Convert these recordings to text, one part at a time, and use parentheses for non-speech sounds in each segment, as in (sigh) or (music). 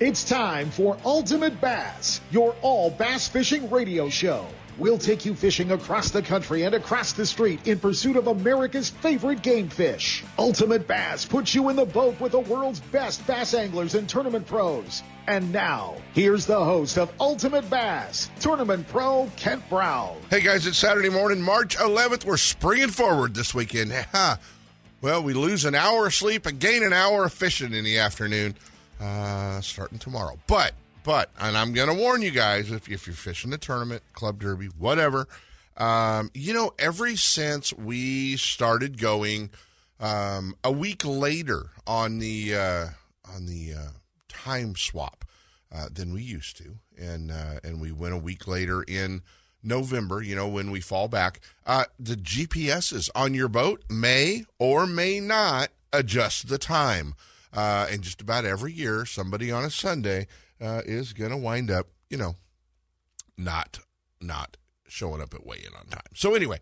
It's time for Ultimate Bass, your all bass fishing radio show. We'll take you fishing across the country and across the street in pursuit of America's favorite game fish. Ultimate Bass puts you in the boat with the world's best bass anglers and tournament pros. And now, here's the host of Ultimate Bass, Tournament Pro Kent Brown. Hey guys, it's Saturday morning, March 11th. We're springing forward this weekend. (laughs) well, we lose an hour of sleep and gain an hour of fishing in the afternoon uh, starting tomorrow. But, but, and I'm going to warn you guys if, if you're fishing the tournament, club derby, whatever, um, you know, ever since we started going um, a week later on the uh, on the uh, time swap uh, than we used to, and uh, and we went a week later in November. You know, when we fall back, uh, the GPSs on your boat may or may not adjust the time. Uh, and just about every year, somebody on a Sunday uh, is going to wind up, you know, not not showing up at weigh-in on time. So anyway,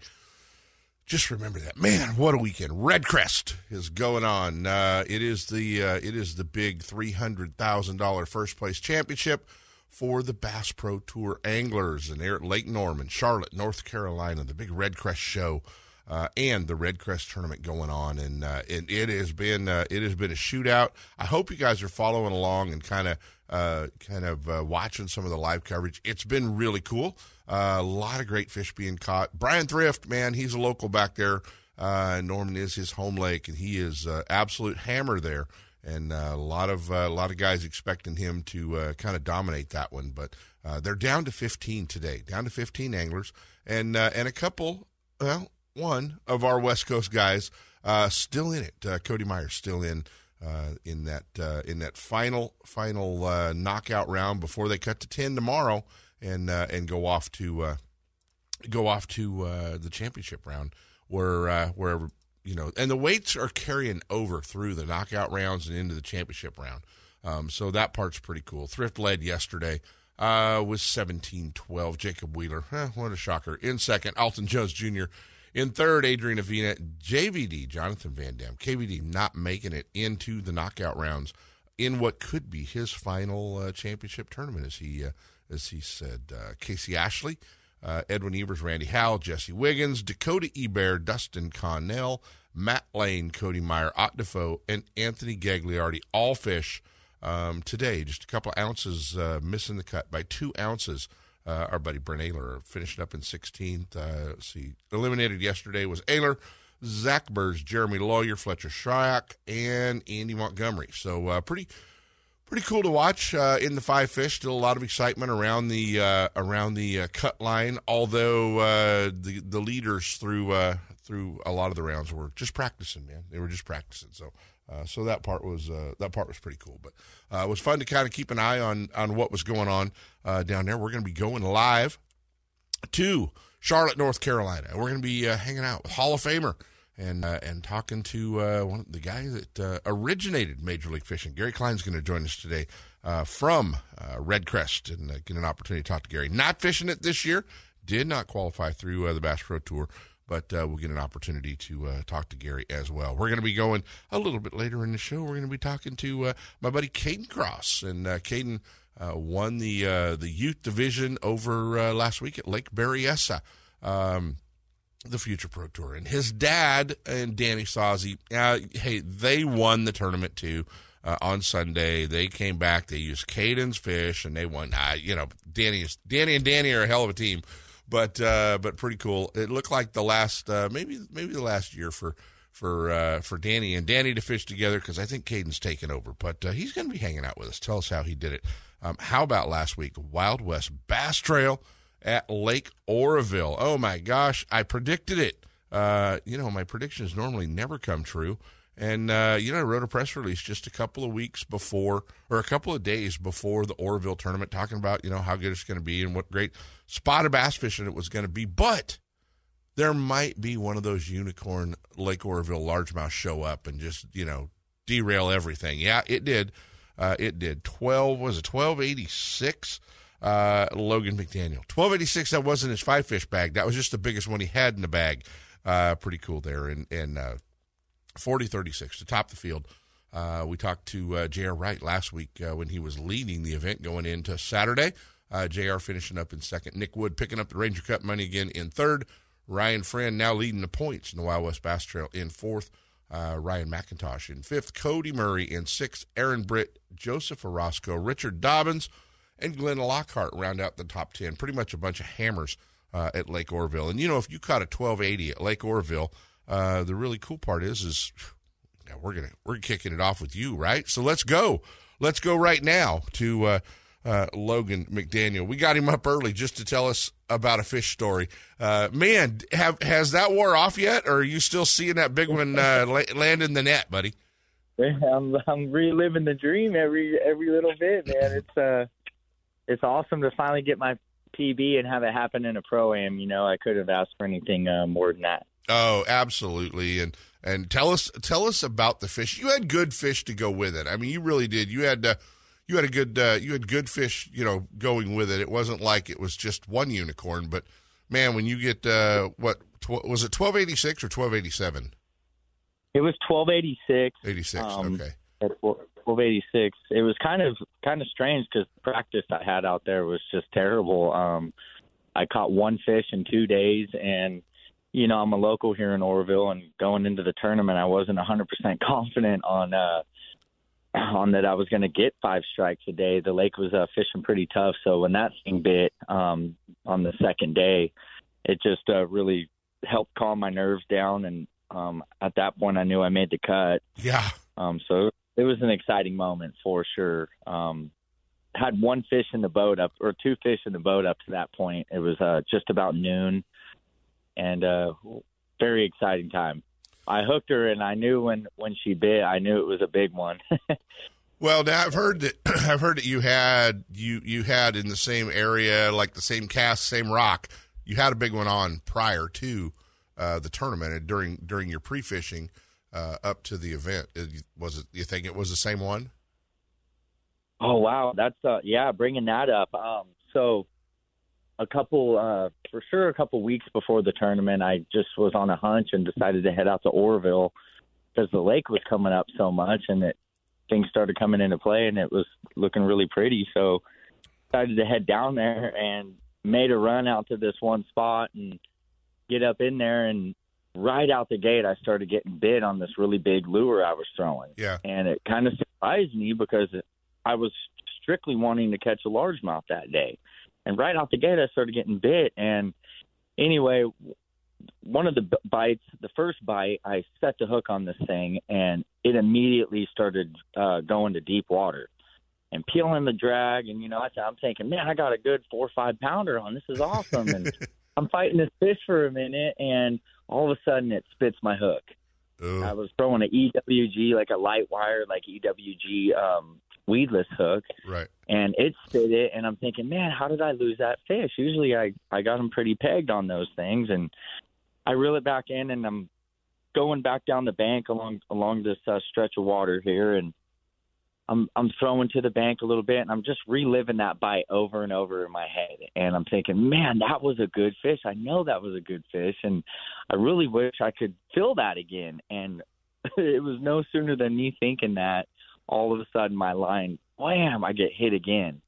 just remember that. Man, what a weekend! Red Crest is going on. Uh, it is the uh, it is the big three hundred thousand dollar first place championship for the Bass Pro Tour anglers, and they're at Lake Norman, Charlotte, North Carolina. The big Red Crest show uh, and the Red Crest tournament going on, and uh, it, it, has been uh, it has been a shootout. I hope you guys are following along and kind of uh, kind of uh, watching some of the live coverage. It's been really cool. Uh, a lot of great fish being caught. Bryan Thrift, man, he's a local back there. Norman is his home lake, and he is absolute hammer there. And a lot of a lot of guys expecting him to kind of dominate that one, but they're down to 15 today, down to 15 anglers, and and a couple well, one of our West Coast guys uh, still in it. Uh, Cody Myers still in uh, in that uh, in that final final uh, knockout round before they cut to ten tomorrow and uh, and go off to go off to the championship round where where you know and the weights are carrying over through the knockout rounds and into the championship round. Um, so that part's pretty cool. Thrift led yesterday. Uh, was 17 12. Jacob Wheeler, eh, what a shocker. In second, Alton Jones Jr. In third, Adrian Avina, JVD, Jonathan VanDam, KVD not making it into the knockout rounds in what could be his final uh, championship tournament, as he uh, as he said. Uh, Casey Ashley, uh, Edwin Evers, Randy Howell, Jesse Wiggins, Dakota Ebert, Dustin Connell, Matt Lane, Cody Meyer, Ott and Anthony Gagliardi all fish um, today. Just a couple ounces uh, missing the cut by two ounces uh, our buddy Brent Ehrler finished up in 16th. Uh, see, eliminated yesterday was Ehrler, Zach Burrs, Jeremy Lawyer, Fletcher Shryock, and Andy Montgomery. So uh, pretty pretty cool to watch uh, in the five fish. Still a lot of excitement around the uh, around the uh, cut line. Although the the leaders through through a lot of the rounds were just practicing, man. They were just practicing. So uh, so that part was uh, that part was pretty cool, but uh, it was fun to kind of keep an eye on on what was going on uh, down there. We're going to be going live to Charlotte, North Carolina. We're going to be uh, hanging out with Hall of Famer and and talking to one of the guys that originated Major League Fishing. Gary Klein's going to join us today from Red Crest and get an opportunity to talk to Gary. Not fishing it this year, did not qualify through the Bass Pro Tour but uh, we'll get an opportunity to uh, talk to Gary as well. We're going to be going a little bit later in the show. We're going to be talking to uh, my buddy Caden Cross, and uh, Caden uh, won the uh, the youth division over last week at Lake Berryessa. Um, the Future Pro Tour. And his dad and Danny uh, hey, they won the tournament too uh, on Sunday. They came back. They used Caden's fish and they won. Uh, you know, Danny, Danny and Danny are a hell of a team but uh, but pretty cool. It looked like the last uh, maybe maybe the last year for for uh, for Danny and Danny to fish together because I think Caden's taken over, but uh, he's going to be hanging out with us. Tell us how he did it. Um, how about last week, Wild West Bass Trail at Lake Oroville? Oh my gosh, I predicted it. Uh, you know, my predictions normally never come true. And, uh, you know, I wrote a press release just a couple of weeks before, or a couple of days before the Oroville tournament, talking about, you know, how good it's going to be and what great spot of bass fishing it was going to be. But there might be one of those unicorn Lake Oroville largemouth show up and just, you know, derail everything. Yeah, it did. Uh, it did. 12, was it 1286? Uh, Logan McDaniel. 1286, that wasn't his five fish bag. That was just the biggest one he had in the bag. Uh, pretty cool there. And, and, uh, 40 36 to top the field. Uh, we talked to uh, J.R. Wright last week uh, when he was leading the event going into Saturday. Uh, JR finishing up in second. Nick Wood picking up the Ranger Cup money again in third. Ryan Friend now leading the points in the Wild West Bass Trail in fourth. Uh, Ryan McIntosh in fifth. Cody Murray in sixth. Aaron Britt, Joseph Orozco, Richard Dobbins, and Glenn Lockhart round out the top 10. Pretty much a bunch of hammers uh, at Lake Oroville. And, you know, if you caught a 1280 at Lake Oroville, uh, the really cool part is, is we're gonna we're kicking it off with you, right? So let's go. Let's go right now to uh, uh, Logan McDaniel. We got him up early just to tell us about a fish story. Uh, man, have has that wore off yet, or are you still seeing that big one uh, (laughs) land in the net, buddy? I'm I'm reliving the dream every every little bit, man. It's uh, it's awesome to finally get my PB and have it happen in a pro am. You know, I could have asked for anything uh, more than that. Oh, absolutely, and and tell us tell us about the fish. You had good fish to go with it. I mean, you really did. You had. Uh, you had a good uh, you had good fish, you know, going with it. It wasn't like it was just one unicorn, but man, when you get uh, what tw- was it twelve eighty six or twelve eighty seven? It was twelve eighty six. Eighty six. Um, okay. Twelve eighty six. It was kind of kind of strange because the practice I had out there was just terrible. Um, I caught one fish in two days, and you know I'm a local here in Oroville, and going into the tournament, I wasn't hundred percent (laughs) confident on. Uh, on that I was going to get five strikes a day. The lake was uh, fishing pretty tough, so when that thing bit um, on the second day, it just uh, really helped calm my nerves down. And um, at that point, I knew I made the cut. Yeah. Um, so it was an exciting moment for sure. Um, had one fish in the boat up, or two fish in the boat up to that point. It was uh, just about noon, and uh, very exciting time. I hooked her, and I knew when when she bit, I knew it was a big one. (laughs) well, now I've heard that (clears throat) I've heard that you had you you had in the same area, like the same cast, same rock. You had a big one on prior to uh, the tournament and during during your pre fishing uh, up to the event. Was it? You think it was the same one? Oh wow, that's uh, yeah. Bringing that up. Um, so a couple uh, for sure a couple weeks before the tournament i just was on a hunch and decided to head out to oroville because the lake was coming up so much and it things started coming into play and it was looking really pretty. So decided to head down there and made a run out to this one spot and get up in there and right out the gate i started getting bit on this really big lure i was throwing. Yeah. And it kind of surprised me because i was strictly wanting to catch a largemouth that day and right out the gate, I started getting bit. And anyway, one of the bites, the first bite, I set the hook on this thing, and it immediately started uh, going to deep water and peeling the drag. And you know, I, I'm thinking, man, I got a good four or five pounder on. This is awesome. and (laughs) I'm fighting this fish for a minute, and all of a sudden, it spits my hook. Ooh. I was throwing an EWG, like a light wire, like EWG um, weedless hook. Right. And it spit it, and I'm thinking, man, how did I lose that fish? Usually I I got them pretty pegged on those things, and I reel it back in, and I'm going back down the bank along along this uh, stretch of water here, and I'm I'm throwing to the bank a little bit, and I'm just reliving that bite over and over in my head, and I'm thinking, man, that was a good fish. I know that was a good fish, and I really wish I could feel that again. And (laughs) it was no sooner than me thinking that all of a sudden my line, wham, I get hit again.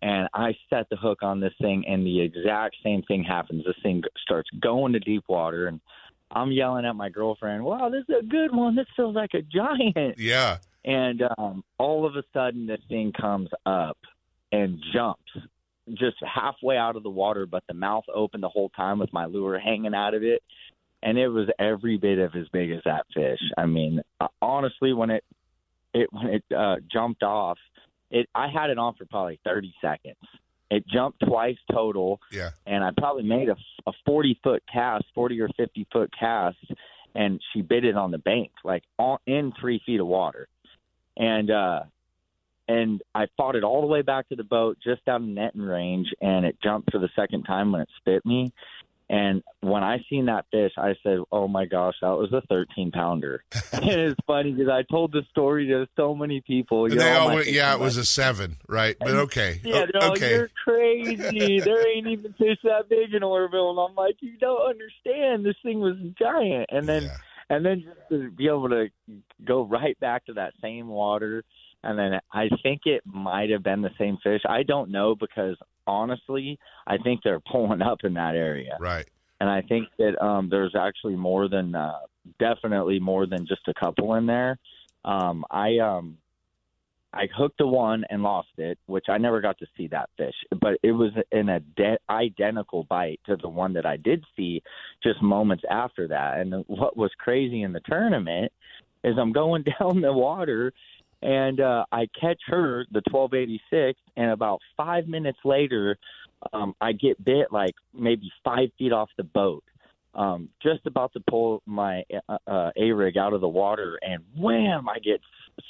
And I set the hook on this thing, and the exact same thing happens. This thing starts going to deep water, and I'm yelling at my girlfriend, "Wow, this is a good one. This feels like a giant." Yeah. And um, all of a sudden, this thing comes up and jumps just halfway out of the water, but the mouth open the whole time with my lure hanging out of it. And it was every bit of as big as that fish. I mean, uh, honestly, when it it when it uh, jumped off, it I had it on for probably 30 seconds. It jumped twice total, yeah, and I probably made a, a 40 foot cast, 40 or 50 foot cast, and she bit it on the bank, like on, in three feet of water, and uh, and I fought it all the way back to the boat, just out of netting range, and it jumped for the second time when it spit me, and when I seen that fish, I said, "Oh my gosh, that was a 13 pounder." (laughs) and it's funny because I told the story to so many people. You they all "Yeah, it was a seven, right?" But okay, yeah, o- okay. You're crazy. there ain't even fish that big in Oroville, and I'm like, "You don't understand. This thing was giant." And then yeah. and then just to be able to go right back to that same water, and then I think it might have been the same fish. I don't know because honestly, I think they're pulling up in that area, Right. and I think that um, there's actually more than uh, definitely more than just a couple in there. Um, I um, I hooked the one and lost it, which I never got to see that fish, but it was in an ide- identical bite to the one that I did see just moments after that. And what was crazy in the tournament is I'm going (laughs) down the water and uh, I catch her, the 1286, and about five minutes later, um, I get bit like maybe five feet off the boat. Um, just about to pull my uh, uh, A rig out of the water, and wham! I get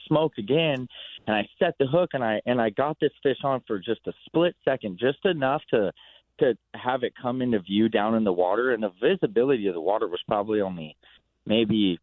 smoked again, and I set the hook, and I and I got this fish on for just a split second, just enough to to have it come into view down in the water, and the visibility of the water was probably only maybe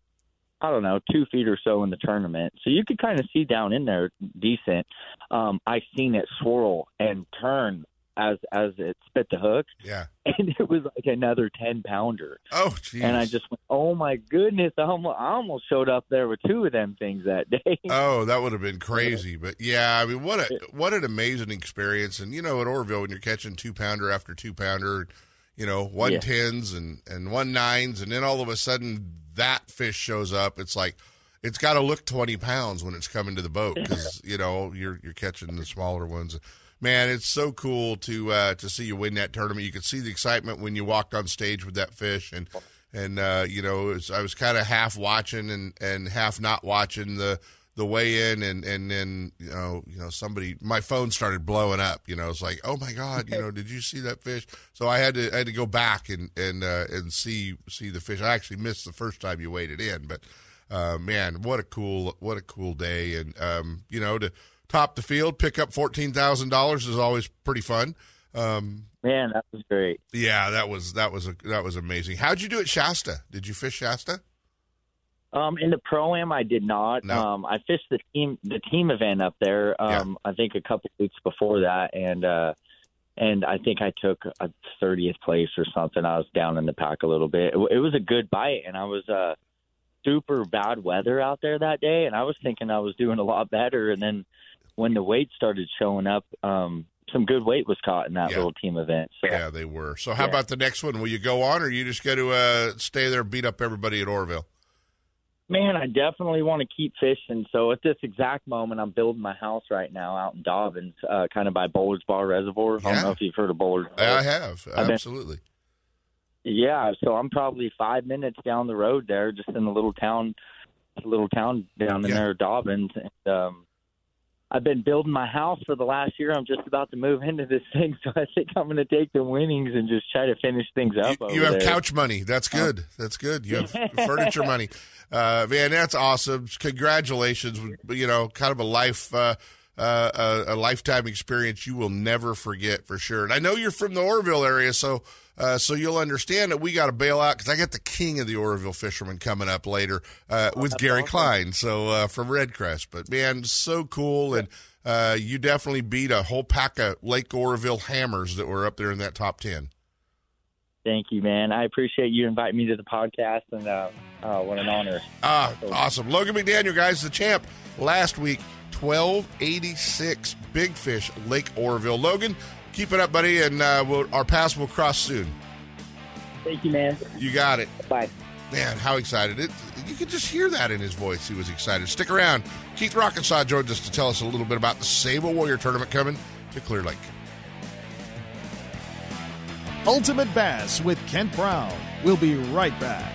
I don't know two feet or so in the tournament, so you could kind of see down in there decent. Um, I seen it swirl and turn as as it spit the hook, Yeah. (laughs) and it was like another ten pounder. Oh, jeez. And I just went, oh my goodness! I almost, I almost showed up there with two of them things that (laughs) day. Oh, that would have been crazy. But yeah, I mean, what a what an amazing experience. And you know, at Oroville, when you're catching two pounder after two pounder, you know, one tens Yeah. and and one nines, and then all of a sudden that fish shows up. It's like it's got to look twenty pounds when it's coming to the boat because you know you're you're catching the smaller ones. Man, it's so cool to uh, to see you win that tournament. You could see the excitement when you walked on stage with that fish, and and uh, you know, it was, I was kind of half watching and and half not watching the the weigh in, and and then you know you know somebody my phone started blowing up. You know, it's like oh my god, you know, did you see that fish? So I had to I had to go back and and uh, and see see the fish. I actually missed the first time you weighed it in, but uh, man, what a cool what a cool day, and um, you know to top the field, pick up fourteen thousand dollars is always pretty fun. Um, Man, that was great. yeah, that was that was a, that was amazing. How'd you do at Shasta? Did you fish Shasta? Um, in the pro am, I did not. No. Um, I fished the team the team event up there. Um, I think a couple weeks before that, and uh, and I think I took a thirtieth place or something. I was down in the pack a little bit. It, it was a good bite, and I was uh, super bad weather out there that day, and I was thinking I was doing a lot better. And then when the weight started showing up, um, some good weight was caught in that Yeah. little team event. So Yeah, they were. So how Yeah. about the next one? Will you go on, or you just go to uh, stay there, beat up everybody at Oroville? Man, I definitely want to keep fishing. So at this exact moment, I'm building my house right now out in Dobbins, uh, kind of by Bullards Bar Reservoir. I don't know if you've heard of Bullards Bar. I have I've been- absolutely. Yeah, so I'm probably five minutes down the road there, just in a little town, a little town down in Yeah. there, Dobbins. And um, I've been building my house for the last year. I'm just about to move into this thing, (laughs) so I think I'm going to take the winnings and just try to finish things up. You, you have there. couch money. That's good. That's good. You have (laughs) furniture money. Uh, man, that's awesome. Congratulations. You know, kind of a life, uh, uh, a, a lifetime experience you will never forget for sure. And I know you're from the Oroville area, so uh, so you'll understand that we got to bail out because I got the king of the Oroville fishermen coming up later uh, with Gary Klein, so uh, from Redcrest. But man, so cool, and uh, you definitely beat a whole pack of Lake Oroville hammers that were up there in that top ten. Thank you, man. I appreciate you inviting me to the podcast, and uh, uh, what an honor. Ah, awesome. Logan McDaniel, guys, the champ last week, 1286 Big Fish, Lake Oroville. Logan, keep it up, buddy, and uh, we'll, our paths will cross soon. Thank you, man. You got it. Bye. Man, how excited. It, you could just hear that in his voice. He was excited. Stick around. Keith Rockensaw joins us to tell us a little bit about the Save a Warrior tournament coming to Clear Lake. Ultimate Bass with Kent Brown. We'll be right back.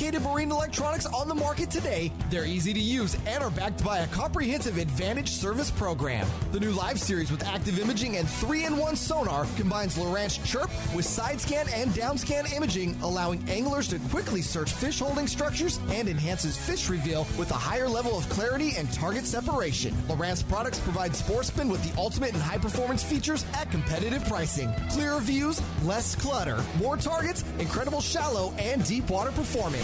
marine electronics on the market today. They're easy to use and are backed by a comprehensive Advantage service program. The new Live series with active imaging and 3 in 1 sonar combines Lowrance Chirp with side scan and down scan imaging, allowing anglers to quickly search fish holding structures and enhances fish reveal with a higher level of clarity and target separation. Lowrance products provide sportsmen with the ultimate and high performance features at competitive pricing. Clearer views, less clutter, more targets, incredible shallow and deep water performance.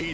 It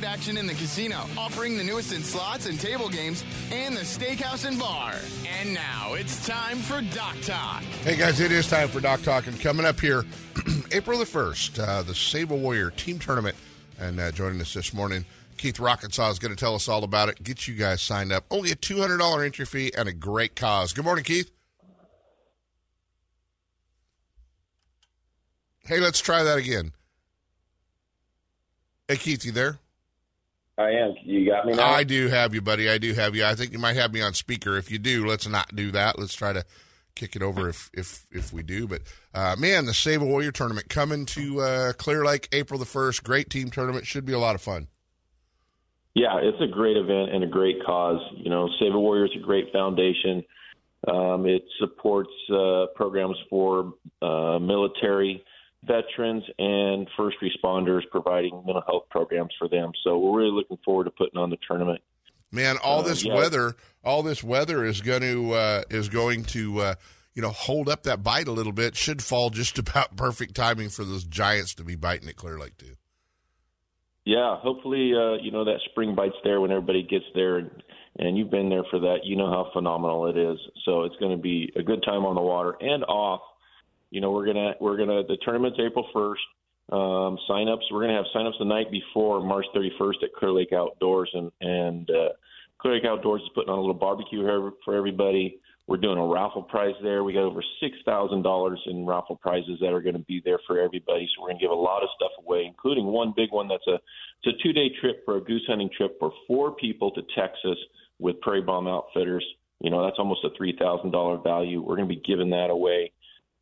action in the casino, offering the newest in slots and table games, and the steakhouse and bar. And now it's time for Dock Talk. Hey guys, it is time for Dock Talk, and coming up here, (clears throat) April the first, uh, the a Warrior Team Tournament, and uh, joining us this morning, Keith Rockensaw is going to tell us all about it. Get you guys signed up. Only a two hundred dollar entry fee and a great cause. Good morning, Keith. Hey, let's try that again. Hey, Keith, you there? I am. You got me now. I do have you, buddy. I do have you. I think you might have me on speaker. If you do, let's not do that. Let's try to kick it over if if if we do. But uh, man, the Save a Warrior tournament coming to uh, Clear Lake April the first. Great team tournament. Should be a lot of fun. Yeah, it's a great event and a great cause. You know, Save a Warrior is a great foundation. Um, it supports uh, programs for uh, military veterans and first responders, providing mental health programs for them. So we're really looking forward to putting on the tournament. Man, all Uh, this yeah. weather, all this weather is going to uh, is going to uh, you know hold up that bite a little bit. Should fall just (laughs) about perfect timing for those giants to be biting at Clear Lake too. Yeah, hopefully, uh, you know that spring bite's there when everybody gets there, and, and you've been there for that. You know how phenomenal it is. So it's going to be a good time on the water and off. You know, we're gonna we're gonna the tournament's April first. Um, signups we're gonna have signups the night before March 31st at Clear Lake Outdoors, and and uh, Clear Lake Outdoors is putting on a little barbecue for, everybody. We're doing a raffle prize there. We got over six thousand dollars in raffle prizes that are going to be there for everybody. So we're going to give a lot of stuff away, including one big one that's a it's a two day trip for a goose hunting trip for four people to Texas with Prairie Bomb Outfitters. You know that's almost a three thousand dollar value. We're going to be giving that away.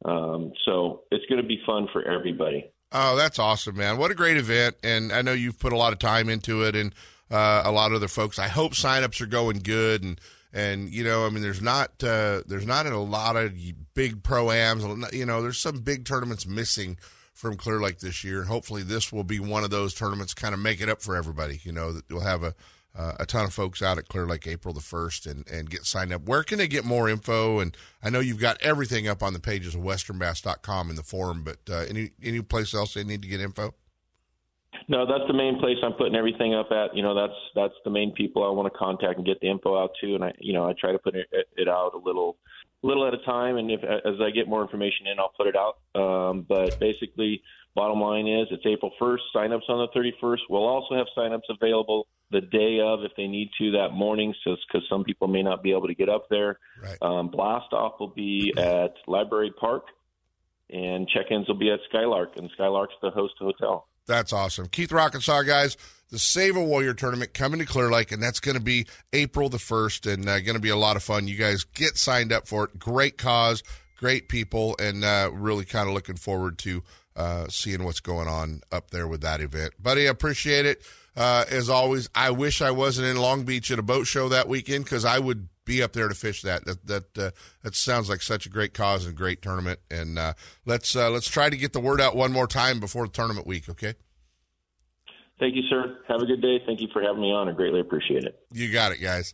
Um, so it's going to be fun for everybody. Oh, that's awesome, man! What a great event, and I know you've put a lot of time into it, and uh, a lot of other folks. I hope signups are going good and and you know, I mean, there's not uh, there's not a lot of big proams. You know, there's some big tournaments missing from Clear Lake this year. Hopefully, this will be one of those tournaments, kind of make it up for everybody. You know, that you'll have a uh, a ton of folks out at Clear Lake April the first and and get signed up. Where can they get more info? And I know you've got everything up on the pages of westernbass.com in the forum, but uh, any any place else they need to get info? No, that's the main place I'm putting everything up at. You know, that's that's the main people I want to contact and get the info out to, and I, you know, I try to put it, it out a little, little at a time, and if as I get more information in, I'll put it out. Um, but basically, bottom line is it's April 1st. Signups on the 31st. We'll also have signups available the day of if they need to that morning, because some people may not be able to get up there. Right. Um, blast off will be at Library Park, and check-ins will be at Skylark, and Skylark's the host hotel. That's awesome. Keith Rockensaw, guys, the Save a Warrior tournament coming to Clear Lake, and that's going to be April the 1st and uh, going to be a lot of fun. You guys get signed up for it. Great cause, great people, and uh, really kind of looking forward to uh, seeing what's going on up there with that event. Buddy, I appreciate it. Uh, as always, I wish I wasn't in Long Beach at a boat show that weekend because I would be up there to fish that. That that uh, that sounds like such a great cause and great tournament. And uh, let's uh, let's try to get the word out one more time before the tournament week. Okay. Thank you, sir. Have a good day. Thank you for having me on. I greatly appreciate it. You got it, guys.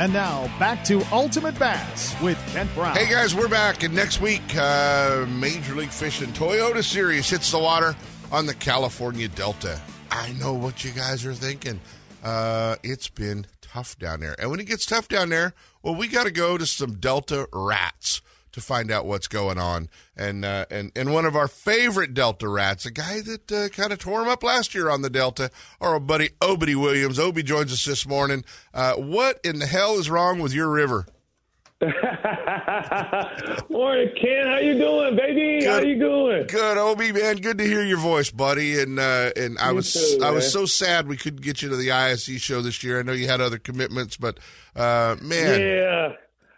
And now back to Ultimate Bass with Kent Brown. Hey guys, we're back, and next week, uh, Major League Fishing Toyota Series hits the water on the California Delta. I know what you guys are thinking. Uh, it's been tough down there, and when it gets tough down there, well, we got to go to some Delta rats to find out what's going on. And uh, and and one of our favorite Delta rats, a guy that uh, kind of tore him up last year on the Delta, our buddy Obie Williams. Obie joins us this morning. Uh, what in the hell is wrong with your river? (laughs) Morning, Ken. How you doing, baby? Good. How you doing? Good, Obie, man. Good to hear your voice, buddy. And uh, and I You was too, I was so sad we couldn't get you to the ISE show this year. I know you had other commitments, but uh, man, Yeah.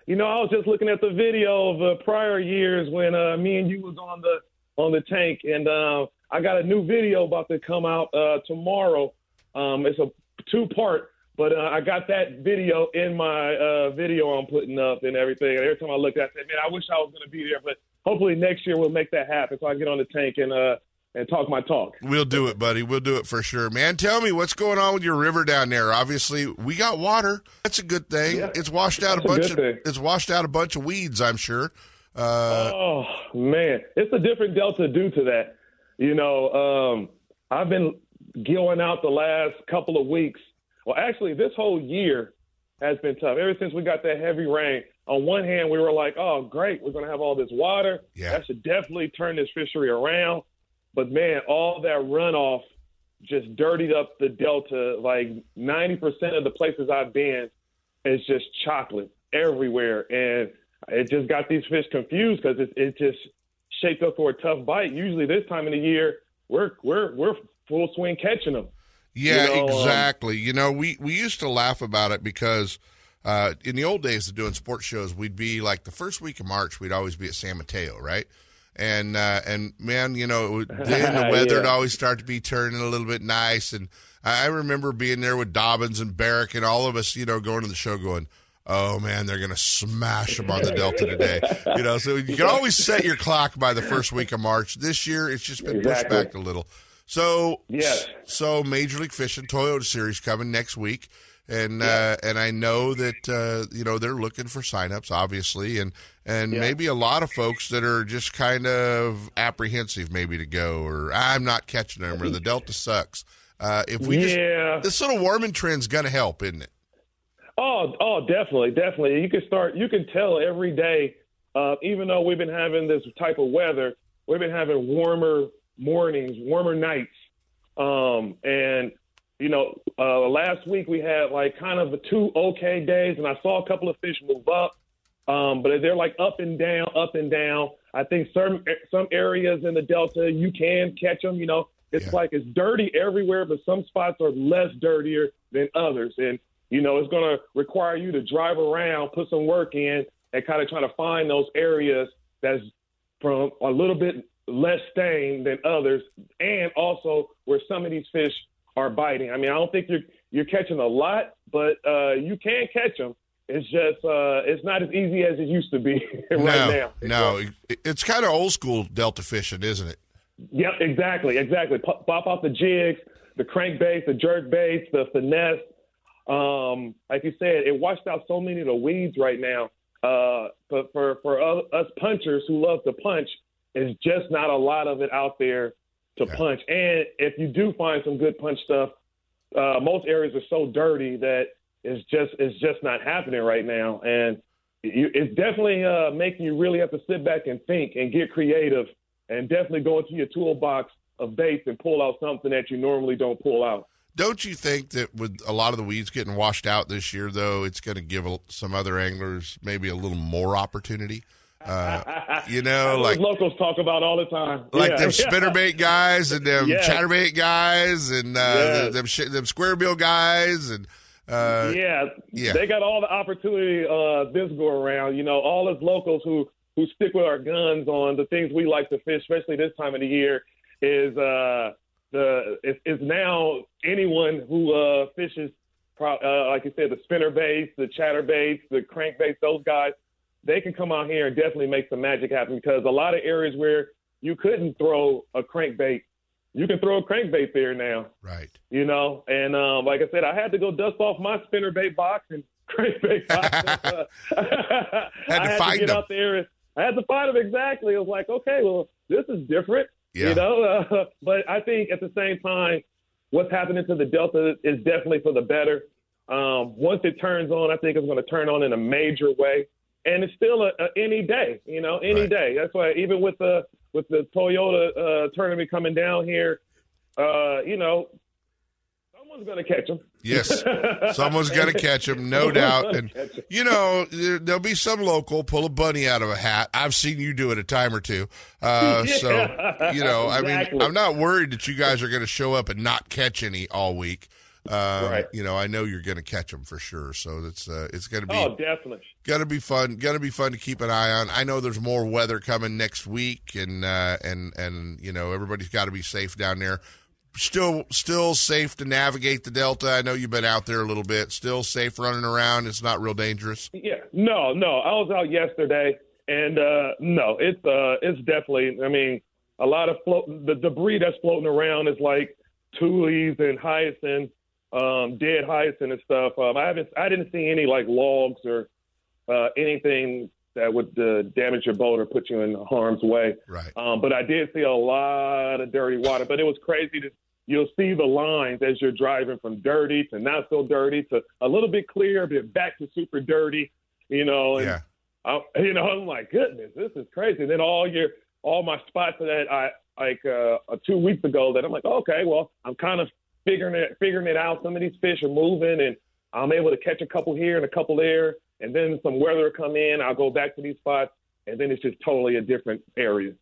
You know, I was just looking at the video of uh, prior years when uh, me and you was on the on the tank, and uh, I got a new video about to come out uh, tomorrow. Um, it's a two part, but uh, I got that video in my uh, video I'm putting up and everything. And every time I look at it, I say, man, I wish I was going to be there, but hopefully next year we'll make that happen so I can get on the tank and uh, and talk my talk. We'll do it, buddy. We'll do it for sure, man. Tell me what's going on with your river down there. Obviously, we got water. That's a good thing. Yeah, it's washed out a a bunch good of thing. it's washed out a bunch of weeds. I'm sure. Uh, oh man, it's a different delta due to that. You know, um, I've been going out the last couple of weeks. Well, actually, this whole year has been tough. Ever since we got that heavy rain. On one hand, we were like, "Oh, great, we're going to have all this water. Yeah. That should definitely turn this fishery around." But man, all that runoff just dirtied up the delta. Like ninety percent of the places I've been, it's just chocolate everywhere, and it just got these fish confused because it, it just shaped up for a tough bite. Usually, this time of the year, we're we're we're full swing catching them. Yeah, You know, um, exactly. you know, we we used to laugh about it because uh, in the old days of doing sports shows, we'd be like the first week of March, we'd always be at San Mateo, right? And uh, and man, you know, it (laughs) then the weather would Yeah. always start to be turning a little bit nice. And I remember being there with Dobbins and Barrick and all of us, you know, going to the show, going, oh man, they're going to smash them on the Delta today. You know, so you can always set your clock by the first week of March. This year, it's just been pushed back a little. So, Yes. so Major League Fishing Toyota Series coming next week. And uh, and I know that uh, you know they're looking for signups, obviously, and and Yeah. maybe a lot of folks that are just kind of apprehensive, maybe to go, or I'm not catching them, or the Delta sucks. Uh, if we Yeah. just this little warming trend's going to help, isn't it? Oh, oh, definitely, definitely. You can start. You can tell every day. Uh, even though we've been having this type of weather, we've been having warmer mornings, warmer nights, um, and you know, uh, last week we had like kind of two okay days, and I saw a couple of fish move up, um, but they're like up and down, up and down. I think some some areas in the delta you can catch them. You know, it's Yeah. like it's dirty everywhere, but some spots are less dirtier than others, and you know it's going to require you to drive around, put some work in, and kind of try to find those areas that's from a little bit less stained than others, and also where some of these fish are biting. I mean, I don't think you're you're catching a lot, but uh, you can catch them. It's just uh, it's not as easy as it used to be (laughs) right no, now. no, it's kind of old school Delta fishing, isn't it? Yep, exactly, exactly. Pop, pop out the jigs, the crankbaits, the jerk baits, the finesse. Um, like you said, it washed out so many of the weeds right now. Uh, but for for us us punchers who love to punch, it's just not a lot of it out there to Yeah. punch. And if you do find some good punch stuff, uh, most areas are so dirty that it's just it's just not happening right now. And you, it's definitely uh, making you really have to sit back and think and get creative and definitely go into your toolbox of baits and pull out something that you normally don't pull out. Don't you think that with a lot of the weeds getting washed out this year, though, it's going to give some other anglers maybe a little more opportunity? Uh, (laughs) you know, like locals talk about all the time. like Yeah. them (laughs) spinnerbait guys and them Yeah. chatterbait guys and uh, Yeah. them them, sh- them square bill guys and uh, yeah, yeah. they got all the opportunity uh, this go around. You know, all us locals who who stick with our guns on the things we like to fish, especially this time of the year, is uh, the is, is now anyone who uh, fishes, pro- uh, like you said, the spinner baits, the chatter baits, the crank baits, those guys, they can come out here and definitely make some magic happen because a lot of areas where you couldn't throw a crankbait, you can throw a crankbait there now right. you know. And um, like I said, I had to go dust off my spinnerbait box and (laughs) crankbait box. (laughs) I Had to had find to get them. out there. And I had to find them exactly. I was like, okay, well, this is different, Yeah. you know. Uh, (laughs) but I think at the same time, what's happening to the Delta is definitely for the better. Um, once it turns on, I think it's going to turn on in a major way. And it's still a, a any day, you know, any Right. day. That's why even with the with the Toyota uh, tournament coming down here, uh, you know, someone's going to catch them. Yes, (laughs) someone's going to catch them, no doubt. And you know, there- there'll be some local pull a bunny out of a hat. I've seen you do it a time or two. Uh, (laughs) So you know, I mean. I'm not worried that you guys are going to show up and not catch any all week. Um, Right. You know, I know you're going to catch them for sure. So it's uh, it's going to be Oh, definitely. gonna be fun. Gonna be fun to keep an eye on. I know there's more weather coming next week, and uh, and and you know everybody's got to be safe down there. Still, still safe to navigate the Delta. I know you've been out there a little bit. Still safe running around. It's not real dangerous. Yeah, no, no. I was out yesterday, and uh, no, it's uh, it's definitely. I mean, a lot of float. The debris that's floating around is like tules and hyacinth, um, dead hyacinth and stuff. Um, I haven't, I didn't see any like logs or uh, anything that would uh, damage your boat or put you in harm's way. Right. Um, but I did see a lot of dirty water. But it was crazy to you'll see the lines as you're driving from dirty to not so dirty to a little bit clear, but back to super dirty. You know, and Yeah. I, you know, I'm like, goodness, this is crazy. And then all your all my spots that I like uh, uh, two weeks ago that I'm like, okay, well, I'm kind of figuring it figuring it out. Some of these fish are moving, and I'm able to catch a couple here and a couple there. And then some weather come in. I'll go back to these spots, and then it's just totally a different area.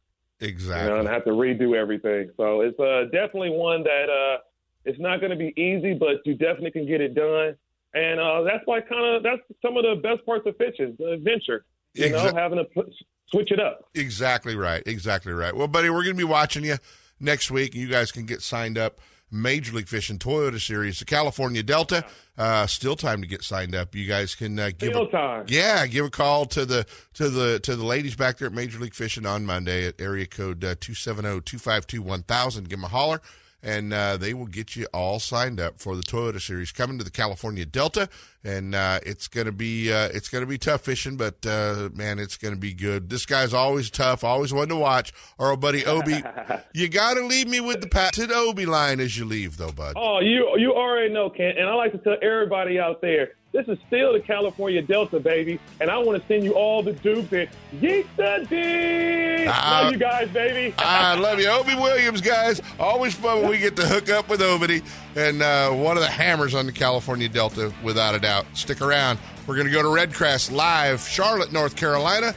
You Exactly. know, and I have to redo everything. So it's uh, definitely one that uh, it's not going to be easy, but you definitely can get it done. And uh, that's why kind of that's some of the best parts of fishing, the adventure. You know, having to put, switch it up. Exactly right. Exactly right. Well, buddy, we're going to be watching you next week. You guys can get signed up Major League Fishing Toyota Series, the California Delta. Uh, still time to get signed up. You guys can uh, give Still a, time. yeah, give a call to the to the to the ladies back there at Major League Fishing on Monday at area code uh, 270-252-1000. Give them a holler and uh, they will get you all signed up for the Toyota Series coming to the California Delta, and uh, it's gonna be uh, it's gonna be tough fishing, but uh, man, it's gonna be good. This guy's always tough, always one to watch. Our old buddy Obi, (laughs) you got to leave me with the patented Obi line as you leave, though, bud. Oh, you you already know, Kent. And I like to tell everybody out there, this is still the California Delta, baby. And I want to send you all the dupes and yeet the D. Ah. Love you guys, baby. I love you, Obie Williams, guys. Always fun when we get to hook up with Obie and uh, one of the hammers on the California Delta, without a doubt. Stick around. We're going to go to Red Crest live, Charlotte, North Carolina,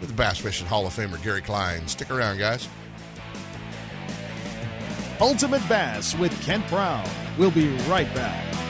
with the Bass Fishing Hall of Famer Gary Klein. Stick around, guys. Ultimate Bass with Kent Brown. We'll be right back.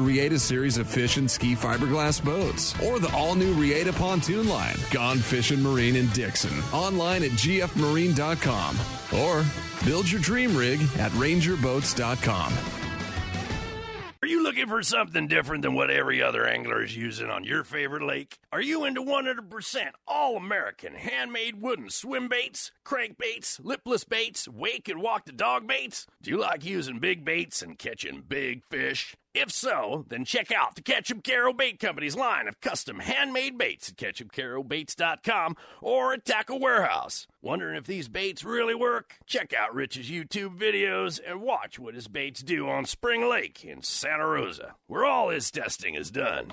Reata series of fish and ski fiberglass boats, or the all new Reata pontoon line, Gone Fishing Marine in Dixon. Online at gfmarine.com or build your dream rig at rangerboats.com. Are you looking for something different than what every other angler is using on your favorite lake? Are you into 100% all American handmade wooden swim baits, crankbaits, lipless baits, wake and walk the dog baits? Do you like using big baits and catching big fish? If so, then check out the Ketchup Caro Bait Company's line of custom handmade baits at ketchupcarobaits.com or at Tackle Warehouse. Wondering if these baits really work? Check out Rich's YouTube videos and watch what his baits do on Spring Lake in Santa Rosa, where all his testing is done.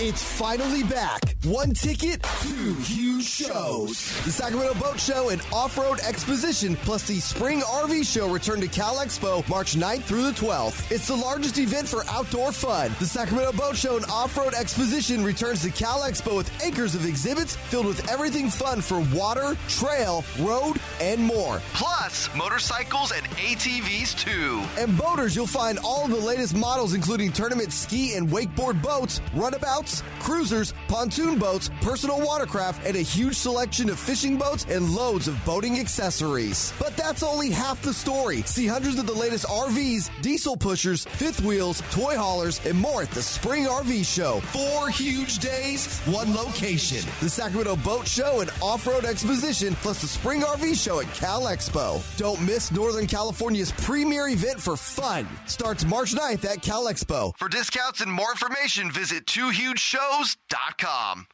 It's finally back. One ticket, two huge shows. The Sacramento Boat Show and Off-Road Exposition, plus the Spring RV Show return to Cal Expo March 9th through the 12th. It's the largest event for outdoor fun. The Sacramento Boat Show and Off-Road Exposition returns to Cal Expo with acres of exhibits filled with everything fun for water, trail, road, and more. Plus, motorcycles and ATVs too. And boaters, you'll find all of the latest models, including tournament ski and wakeboard boats, runabouts, cruisers, pontoon boats, personal watercraft, and a huge selection of fishing boats and loads of boating accessories. But that's only half the story. See hundreds of the latest RVs, diesel pushers, fifth wheels, toy haulers, and more at the Spring RV Show. Four huge days, one location. The Sacramento Boat Show and Off-Road Exposition, plus the Spring RV Show at Cal Expo. Don't miss Northern California's premier event for fun. Starts March 9th at Cal Expo. For discounts and more information, visit twohugeshows.com.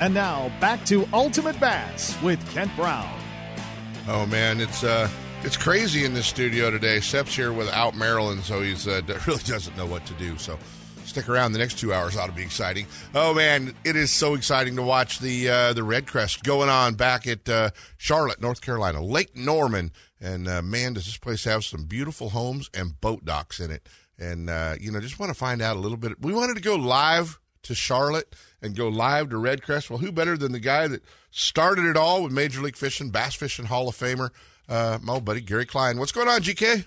And now back to Ultimate Bass with Kent Brown. Oh man, it's uh, it's crazy in this studio today. Sep's here without Maryland, so he's uh, really (laughs) doesn't know what to do. So stick around. The next two hours ought to be exciting. Oh man, it is so exciting to watch the uh, the Red Crest going on back at uh, Charlotte, North Carolina, Lake Norman, and uh, man, does this place have some beautiful homes and boat docks in it. And uh, you know, just want to find out a little bit. We wanted to go live to Charlotte and go live to Red Crest. Well, who better than the guy that started it all with Major League Fishing, Bass Fishing Hall of Famer, uh, my old buddy Gary Klein. What's going on, GK?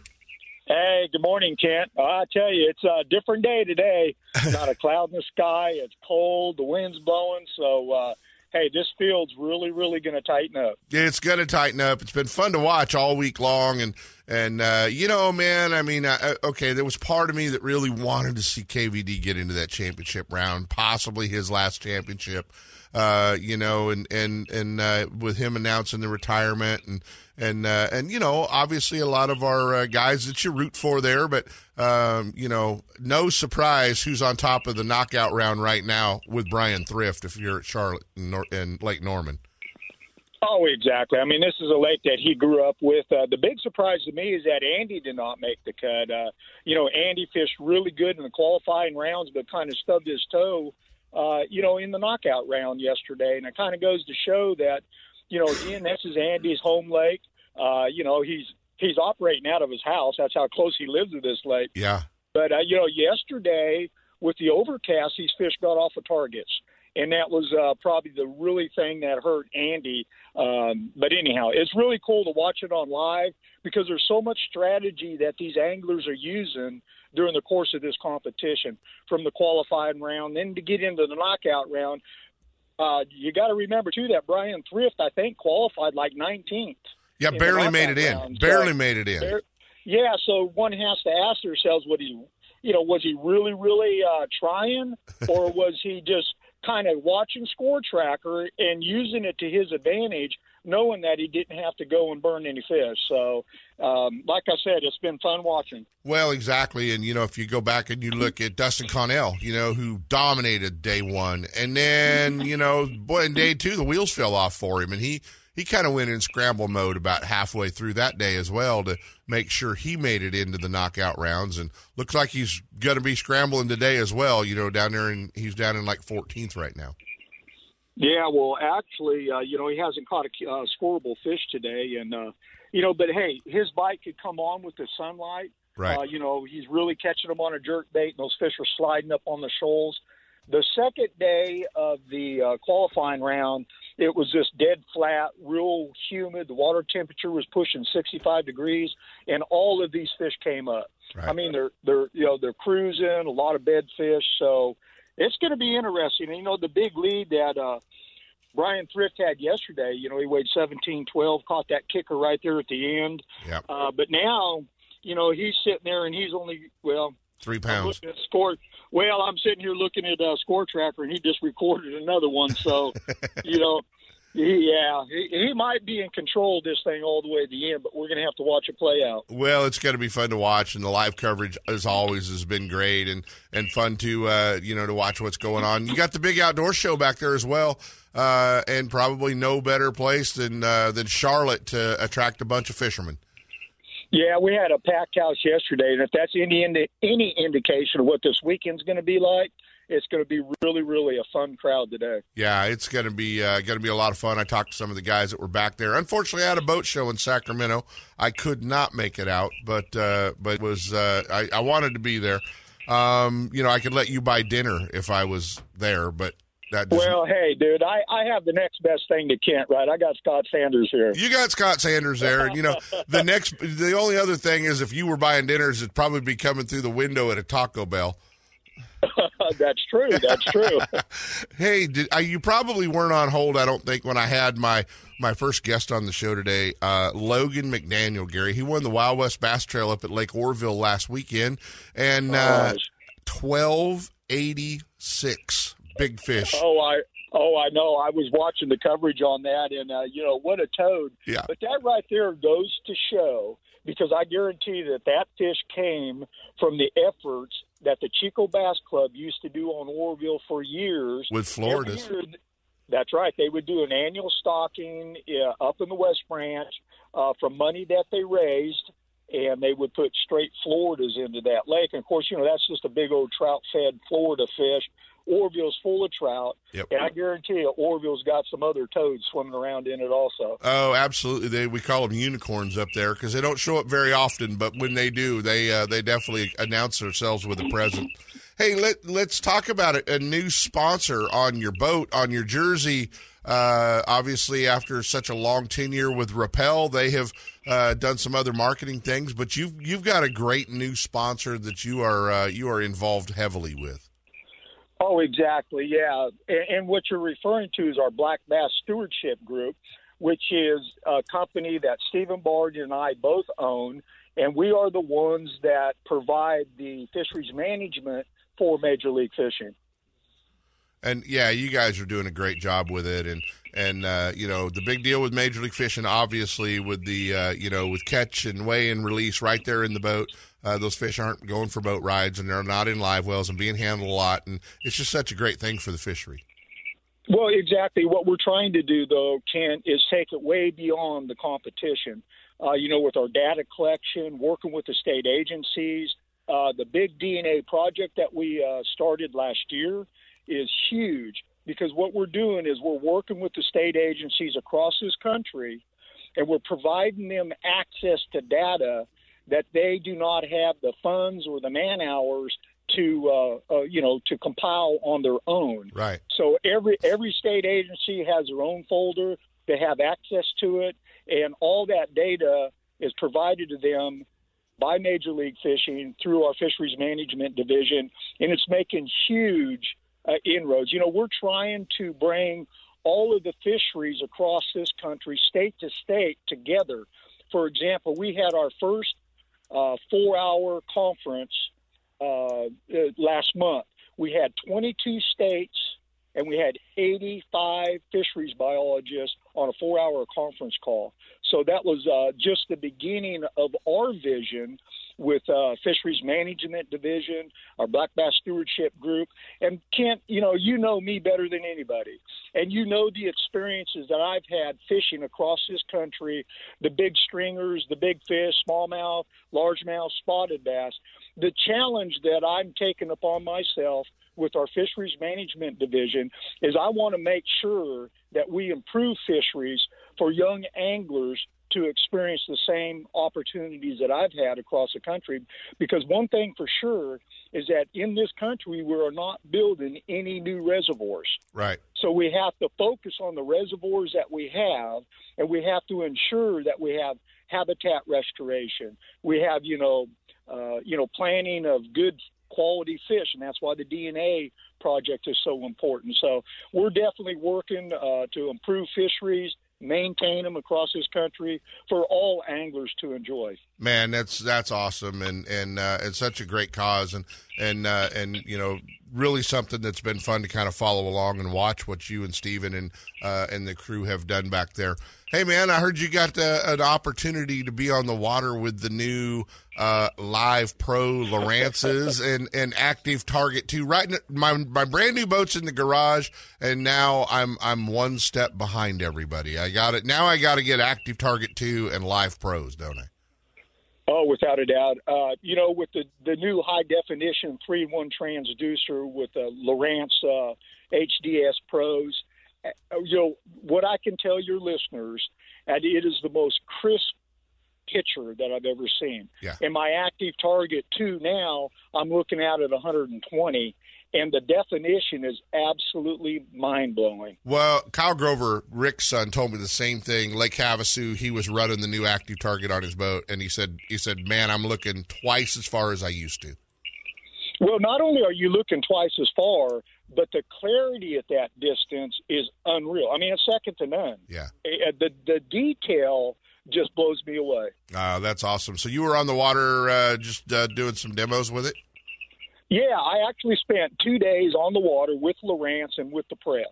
Hey, good morning, Kent. I tell you, it's a different day today. (laughs) Not a cloud in the sky. It's cold. The wind's blowing. So, uh, hey, this field's really, really going to tighten up. It's going to tighten up. It's been fun to watch all week long, and And uh, you know, man, I mean, uh, okay, there was part of me that really wanted to see KVD get into that championship round, possibly his last championship. Uh, you know, and and and uh, with him announcing the retirement and and uh, and you know, obviously a lot of our uh, guys that you root for there, but um, you know, no surprise who's on top of the knockout round right now with Bryan Thrift if you're at Charlotte and, Nor- and Lake Norman. Oh, exactly. I mean, this is a lake that he grew up with. Uh, the big surprise to me is that Andy did not make the cut. Uh, you know, Andy fished really good in the qualifying rounds, but kind of stubbed his toe, uh, you know, in the knockout round yesterday. And it kind of goes to show that, you know, again, this is Andy's home lake. Uh, you know, he's he's operating out of his house. That's how close he lives to this lake. Yeah. But uh, you know, yesterday with the overcast, these fish got off of targets and that was uh, probably the really thing that hurt Andy. Um, but anyhow, it's really cool to watch it on live because there's so much strategy that these anglers are using during the course of this competition, from the qualifying round, then to get into the knockout round. Uh, you got to remember too that Bryan Thrift, I think, qualified like 19th. Yeah, barely made it in. Barely So, made it in. yeah, so one has to ask themselves, what he, you know, was he really, really uh, trying, (laughs) or was he just kind of watching Score Tracker and using it to his advantage, knowing that he didn't have to go and burn any fish? So, um, like I said, it's been fun watching. Well, exactly. And, you know, if you go back and you look at Dustin Connell, you know, who dominated day one. And then, you know, boy, in day two, the wheels fell off for him. And he, he kind of went in scramble mode about halfway through that day as well to make sure he made it into the knockout rounds. And looks like he's going to be scrambling today as well, you know, down there. And he's down in like 14th right now. Yeah, well, actually, uh, you know, he hasn't caught a uh, scoreable fish today, and uh, you know, but hey, his bite could come on with the sunlight. Right. Uh, you know, he's really catching them on a jerk bait, and those fish are sliding up on the shoals. The second day of the uh, qualifying round, it was just dead flat, real humid. The water temperature was pushing 65 degrees, and all of these fish came up. I mean, they're they're you know they're cruising, a lot of bed fish. So it's going to be interesting. And, you know, the big lead that uh, Bryan Thrift had yesterday. You know, he weighed 17-12, caught that kicker right there at the end. Yep. Uh, but now, you know, he's sitting there and he's only well. Three I'm pounds. score. Well, I'm sitting here looking at uh, score tracker, and he just recorded another one. So, (laughs) you know, yeah, he, he might be in control of this thing all the way to the end, but we're going to have to watch it play out. Well, it's going to be fun to watch, and the live coverage, as always, has been great and and fun to uh, you know to watch what's going on. You got the big outdoor show back there as well, uh, and probably no better place than uh, than Charlotte to attract a bunch of fishermen. Yeah, we had a packed house yesterday, and if that's any indi- any indication of what this weekend's going to be like, it's going to be really, really a fun crowd today. Yeah, it's going to be uh, going to be a lot of fun. I talked to some of the guys that were back there. Unfortunately, I had a boat show in Sacramento. I could not make it out, but uh, but it was uh, I, I wanted to be there. Um, you know, I could let you buy dinner if I was there, but that Well, hey, dude, I, I have the next best thing to Kent, right? I got Scott Sanders here. You got Scott Sanders there, and you know the (laughs) next. The only other thing is, if you were buying dinners, it'd probably be coming through the window at a Taco Bell. (laughs) That's true. That's true. (laughs) hey, did, uh, you probably weren't on hold? I don't think when I had my my first guest on the show today, uh, Logan McDaniel. Gary, he won the Wild West Bass Trail up at Lake Oroville last weekend, and uh, twelve eighty six big fish. Oh, I oh I know. I was watching the coverage on that, and uh, you know what a toad. Yeah. But that right there goes to show because I guarantee that that fish came from the efforts that the Chico Bass Club used to do on Oroville for years With Florida's. Year, That's right. They would do an annual stocking uh, up in the West Branch uh, from money that they raised, and they would put straight Floridas into that lake. And of course, you know that's just a big old trout-fed Florida fish. Oroville's full of trout, Yep. and I guarantee you, Oroville's got some other toads swimming around in it also. Oh, absolutely! They we call them unicorns up there because they don't show up very often, but when they do, they uh, they definitely announce themselves with a present. Hey, let let's talk about it. A new sponsor on your boat, on your jersey. Uh, obviously, after such a long tenure with Rappel, they have uh, done some other marketing things, but you've you've got a great new sponsor that you are uh, you are involved heavily with. Oh, exactly. Yeah. And, and what you're referring to is our Black Bass Stewardship Group. which is a company that Stephen Barton and I both own, and we are the ones that provide the fisheries management for Major League Fishing. And yeah, you guys are doing a great job with it, and and uh, you know the big deal with Major League Fishing, obviously with the uh, you know with catch and weigh and release right there in the boat. Uh, those fish aren't going for boat rides, and they're not in live wells and being handled a lot, and it's just such a great thing for the fishery. Well, exactly. What we're trying to do, though, Ken, is take it way beyond the competition. Uh, you know, with our data collection, working with the state agencies, uh, the big DNA project that we uh, started last year is huge because what we're doing is we're working with the state agencies across this country and we're providing them access to data that they do not have the funds or the man hours to uh, uh, you know to compile on their own. Right. So every every state agency has their own folder. They have access to it, and all that data is provided to them by Major League Fishing through our fisheries management division, and it's making huge uh, inroads. You know, we're trying to bring all of the fisheries across this country, state to state, together. For example, we had our first uh, four hour conference uh, uh last month. We had 22 states and we had 85 fisheries biologists on a four hour conference call. So that was uh, just the beginning of our vision with uh, Fisheries Management Division, our Black Bass Stewardship Group. And Kent, you know, you know me better than anybody. And you know the experiences that I've had fishing across this country the big stringers, the big fish, smallmouth, largemouth, spotted bass. The challenge that I'm taking upon myself with our fisheries management division is I want to make sure that we improve fisheries for young anglers to experience the same opportunities that I've had across the country. Because one thing for sure is that in this country, we are not building any new reservoirs. Right. So we have to focus on the reservoirs that we have, and we have to ensure that we have habitat restoration. We have, you know, uh, you know, planting of good quality fish, and that's why the DNA project is so important. So we're definitely working uh, to improve fisheries maintain them across this country for all anglers to enjoy. Man, that's that's awesome, and and uh, it's such a great cause, and and uh, and you know, really something that's been fun to kind of follow along and watch what you and Stephen and uh, and the crew have done back there. Hey, man, I heard you got uh, an opportunity to be on the water with the new uh, Live Pro Lowrances (laughs) and, and Active Target 2. Right, my my brand new boat's in the garage, and now I'm I'm one step behind everybody. I got it now. I got to get Active Target 2 and Live Pros, don't I? Oh, without a doubt. Uh, you know, with the the new high definition three in one transducer with the Lowrance uh, HDS Pros uh, you know, what I can tell your listeners, and it is the most crisp picture that I've ever seen. Yeah. And my active target two now, I'm looking out at 120, and the definition is absolutely mind blowing. Well, Kyle Grover, Rick's son, told me the same thing. Lake Havasu, he was running the new active target on his boat, and he said, he said, man, I'm looking twice as far as I used to. Well, not only are you looking twice as far, but the clarity at that distance is unreal. I mean, it's second to none. Yeah. Uh, the the detail just blows me away. Uh, that's awesome. So you were on the water uh, just uh, doing some demos with it? Yeah, I actually spent two days on the water with Lowrance and with the press.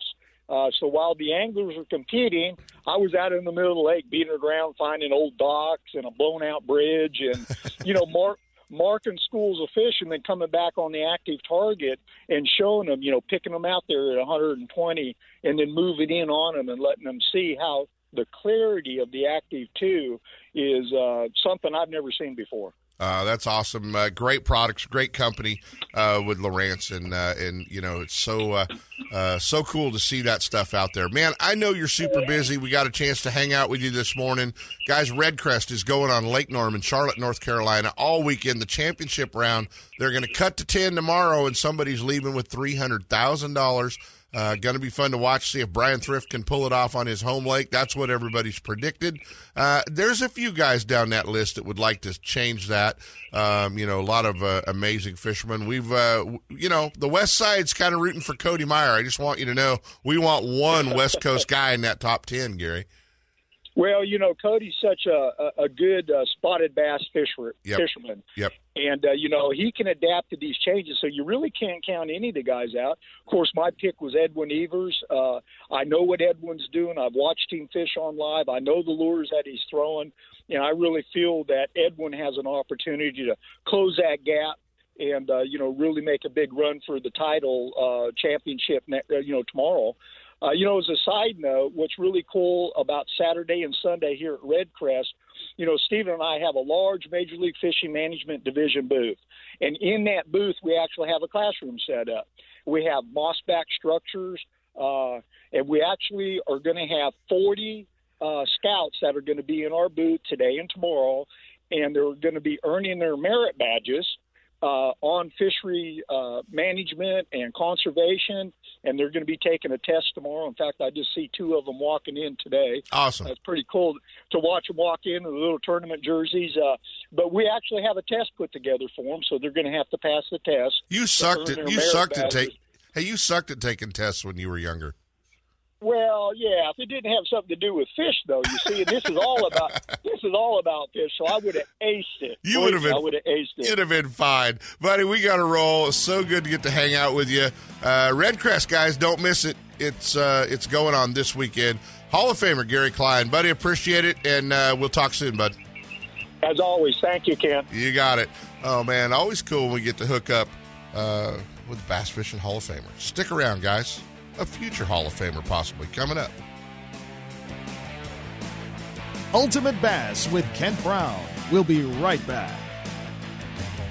Uh, so while the anglers were competing, I was out in the middle of the lake beating around, finding old docks and a blown out bridge, and (laughs) you know, Mark marking schools of fish and then coming back on the active target and showing them, you know, picking them out there at 120 and then moving in on them and letting them see how the clarity of the active two is uh, something I've never seen before. Uh, that's awesome. Uh, great products, great company uh, with Lowrance, and uh, and you know it's so uh, uh, so cool to see that stuff out there. Man, I know you're super busy. We got a chance to hang out with you this morning, guys. Redcrest is going on Lake Norman, Charlotte, North Carolina, all weekend. The championship round. They're going to cut to ten tomorrow, and somebody's leaving with three hundred thousand dollars. Uh, going to be fun to watch, see if Bryan Thrift can pull it off on his home lake. That's what everybody's predicted. Uh, there's a few guys down that list that would like to change that. Um, you know, a lot of uh, amazing fishermen. We've, uh, you know, the West Side's kind of rooting for Cody Meyer. I just want you to know we want one West Coast guy in that top 10, Gary. Well, you know, Cody's such a, a, a good uh, spotted bass fisher, Yep. fisherman. Yep. And, uh, you know, he can adapt to these changes. So you really can't count any of the guys out. Of course, my pick was Edwin Evers. Uh, I know what Edwin's doing. I've watched him fish on live. I know the lures that he's throwing. And I really feel that Edwin has an opportunity to close that gap and, uh, you know, really make a big run for the title uh, championship, ne- uh, you know, tomorrow. Uh, you know, as a side note, what's really cool about Saturday and Sunday here at Red Crest, you know, Stephen and I have a large Major League Fishing Management Division booth. And in that booth, we actually have a classroom set up. We have mossback structures, uh, and we actually are going to have 40 uh, scouts that are going to be in our booth today and tomorrow, and they're going to be earning their merit badges on fishery uh, management and conservation, and they're going to be taking a test tomorrow. In fact, I just see two of them walking in today. Awesome. That's pretty cool to watch them walk in the little tournament jerseys. Uh, but we actually have a test put together for them, so they're going to have to pass the test. You sucked at you sucked at badges. take. Hey, you sucked at taking tests when you were younger. Well, yeah, if it didn't have something to do with fish, though, you see, and this is all about (laughs) this is all about fish. So I would have aced it. You would have been. I would have aced it. You'd have been fine, buddy. We got to roll. It's so good to get to hang out with you. Uh, Red Crest guys, don't miss it. It's uh, it's going on this weekend. Hall of Famer Gary Klein, buddy. Appreciate it, and uh, we'll talk soon, bud. As always, thank you, Ken. You got it. Oh man, always cool when we get to hook up uh, with Bass Fishing Hall of Famer. Stick around, guys. A future Hall of Famer possibly coming up. Ultimate Bass with Kent Brown. We'll be right back.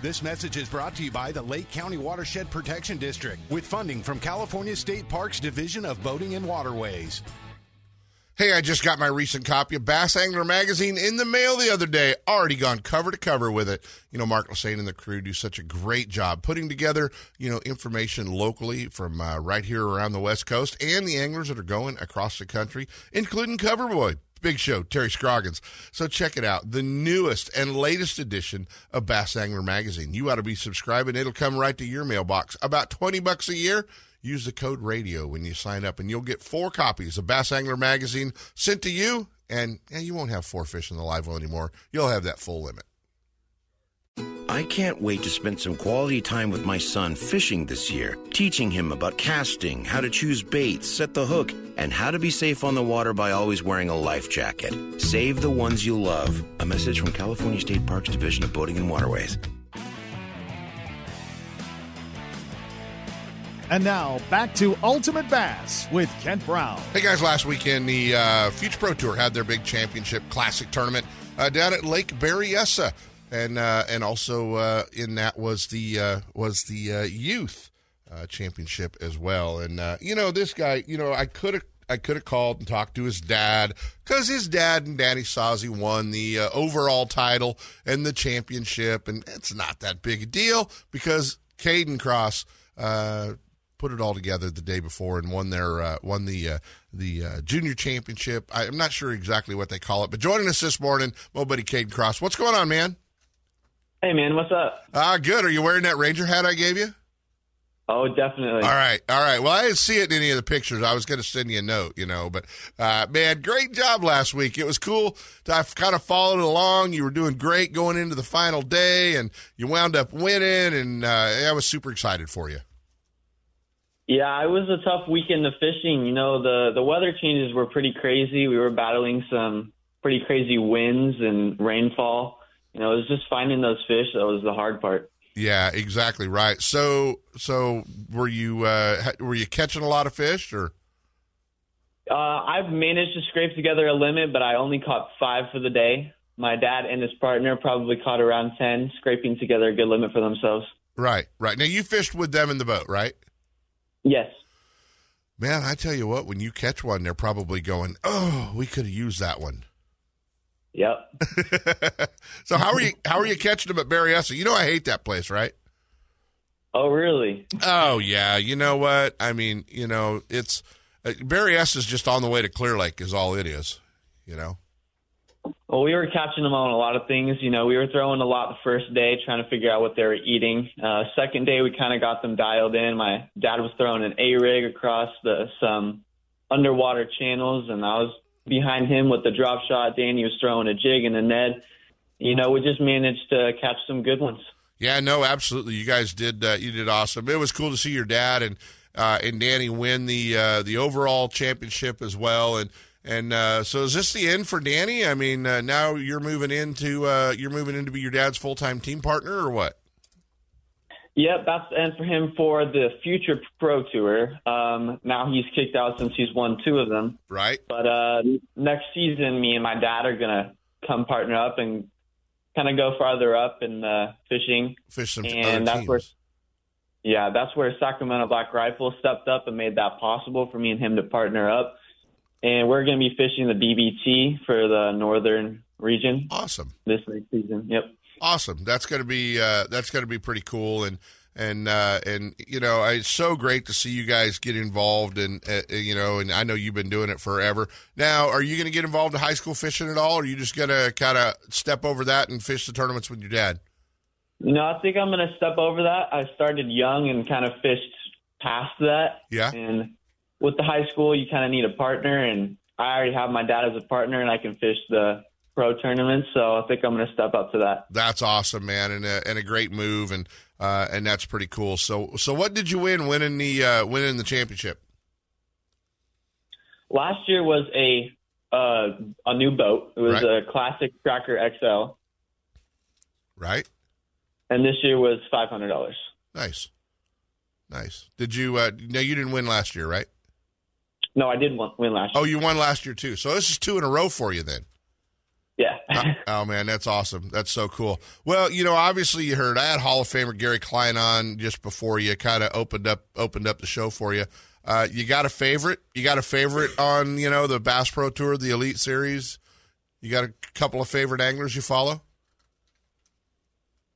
This message is brought to you by the Lake County Watershed Protection District with funding from California State Parks Division of Boating and Waterways. Hey, I just got my recent copy of Bass Angler Magazine in the mail the other day. Already gone cover to cover with it. You know, Mark Lassagne and the crew do such a great job putting together, you know, information locally from uh, right here around the West Coast and the anglers that are going across the country, including Coverboy. Big show, Terry Scroggins. So check it out. The newest and latest edition of Bass Angler Magazine. You ought to be subscribing. It'll come right to your mailbox. About 20 bucks a year. Use the code radio when you sign up, and you'll get four copies of Bass Angler Magazine sent to you. And yeah, you won't have four fish in the live well anymore. You'll have that full limit. I can't wait to spend some quality time with my son fishing this year, teaching him about casting, how to choose baits, set the hook, and how to be safe on the water by always wearing a life jacket. Save the ones you love. A message from California State Parks Division of Boating and Waterways. And now back to Ultimate Bass with Kent Brown. Hey guys, last weekend the uh, Future Pro Tour had their big championship classic tournament uh, down at Lake Berryessa, and uh, and also uh, in that was the uh, was the uh, youth uh, championship as well. And uh, you know this guy, you know I could have I could have called and talked to his dad because his dad and Danny Sazi won the overall title and the championship, and it's not that big a deal because Caden Cross put it all together the day before and won their uh, won the uh, the uh, junior championship. I, I'm not sure exactly what they call it, but joining us this morning, my buddy Caden Cross. What's going on, man? Hey, man, what's up? Ah, good. Are you wearing that Ranger hat I gave you? Oh, definitely. All right, all right. Well, I didn't see it in any of the pictures. I was going to send you a note, you know, but uh, man, great job last week. It was cool i've kind of followed along. You were doing great going into the final day, and you wound up winning, and uh, I was super excited for you. Yeah, it was a tough weekend of fishing. You know, the the weather changes were pretty crazy. We were battling some pretty crazy winds and rainfall. You know, it was just finding those fish that was the hard part. Yeah, exactly right. So, so were you uh, were you catching a lot of fish, or Uh, I've managed to scrape together a limit, but I only caught five for the day. My dad and his partner probably caught around ten, scraping together a good limit for themselves. right, right? Now you fished with them in the boat, right? Yes. Man, I tell you what, when you catch one, they're probably going, "Oh, we could have used that one." Yep. (laughs) so how are you? How are you catching them at Berryessa? You know, I hate that place, right? Oh, really? Oh yeah. You know what? I mean, you know, it's uh, Berryessa is just on the way to Clear Lake, is all it is. You know. Well, we were catching them on a lot of things. You know, we were throwing a lot the first day, trying to figure out what they were eating. Uh, second day, we kind of got them dialed in. My dad was throwing an A rig across the some underwater channels, and I was behind him with the drop shot. Danny was throwing a jig and a Ned. You know, we just managed to catch some good ones. Yeah, no, absolutely. You guys did uh, you did awesome. It was cool to see your dad and uh, and Danny win the uh, the overall championship as well. And and uh, so is this the end for Danny? I mean, uh, now you're moving into uh, you're moving into be your dad's full time team partner or what? Yep, that's the end for him for the future pro tour. Um, now he's kicked out since he's won two of them. Right. But uh, next season, me and my dad are gonna come partner up and kind of go farther up in uh, fishing. Fish some and that's teams. where, yeah, that's where Sacramento Black Rifle stepped up and made that possible for me and him to partner up. And we're gonna be fishing the BBT for the northern region. Awesome. This next season. Yep. Awesome. That's going to be uh, that's going to be pretty cool and and uh, and you know it's so great to see you guys get involved and uh, you know and I know you've been doing it forever. Now, are you going to get involved in high school fishing at all, or are you just going to kind of step over that and fish the tournaments with your dad? No, I think I'm going to step over that. I started young and kind of fished past that. Yeah. And with the high school, you kind of need a partner, and I already have my dad as a partner, and I can fish the pro tournaments. So I think I'm going to step up to that. That's awesome, man, and a, and a great move, and uh, and that's pretty cool. So so what did you win winning the uh, winning the championship? Last year was a uh, a new boat. It was Right. a classic Tracker XL, Right. and this year was five hundred dollars. Nice, nice. Did you? Uh, no, you didn't win last year, right? No, I did win, win last year. Oh, you won last year too. So this is two in a row for you then. Yeah. (laughs) (laughs) oh man, that's awesome. That's so cool. Well, you know, obviously you heard I had Hall of Famer Gary Klein on just before you kind of opened up opened up the show for you. Uh, you got a favorite? You got a favorite on you know the Bass Pro Tour, the Elite Series? You got a couple of favorite anglers you follow?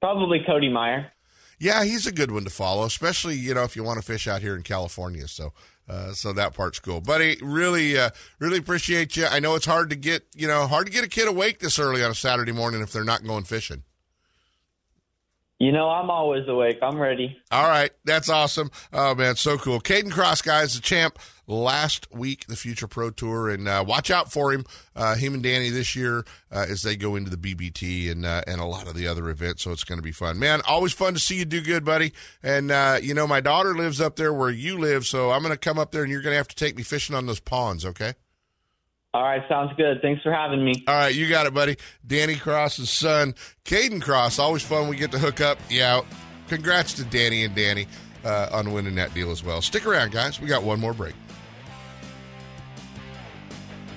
Probably Cody Meyer. Yeah, he's a good one to follow, especially you know if you want to fish out here in California. So, uh, so that part's cool, buddy. Really, uh, really appreciate you. I know it's hard to get you know hard to get a kid awake this early on a Saturday morning if they're not going fishing. You know, I'm always awake. I'm ready. All right, that's awesome. Oh man, so cool. Caden Cross, guys, the champ last week, the Future Pro Tour, and uh, watch out for him. Uh, him and Danny this year uh, as they go into the BBT and uh, and a lot of the other events. So it's going to be fun, man. Always fun to see you do good, buddy. And uh, you know, my daughter lives up there where you live, so I'm going to come up there, and you're going to have to take me fishing on those ponds, okay? All right, sounds good. Thanks for having me. All right, you got it, buddy. Danny Cross's son, Caden Cross. Always fun. We get to hook up. Yeah, congrats to Danny and Danny uh, on winning that deal as well. Stick around, guys. We got one more break.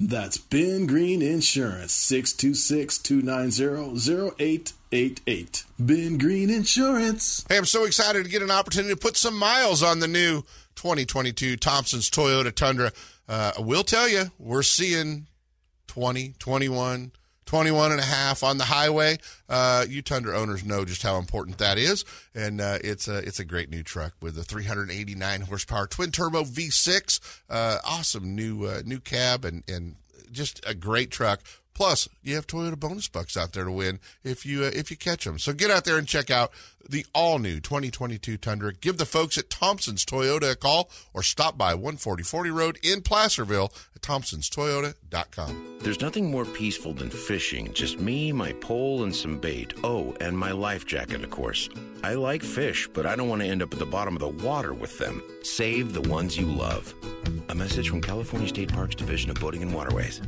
That's Ben Green Insurance, 626 290 0888. Ben Green Insurance. Hey, I'm so excited to get an opportunity to put some miles on the new 2022 Thompson's Toyota Tundra. Uh, I will tell you, we're seeing 20, 21, 21 and a half on the highway. Uh, you Tundra owners know just how important that is, and uh, it's a it's a great new truck with a 389 horsepower twin turbo V6. Uh, awesome new uh, new cab and and just a great truck. Plus, you have Toyota bonus bucks out there to win if you uh, if you catch them. So get out there and check out the all new 2022 Tundra. Give the folks at Thompson's Toyota a call or stop by 14040 Road in Placerville at thompsonstoyota.com. There's nothing more peaceful than fishing. Just me, my pole, and some bait. Oh, and my life jacket, of course. I like fish, but I don't want to end up at the bottom of the water with them. Save the ones you love. A message from California State Parks Division of Boating and Waterways.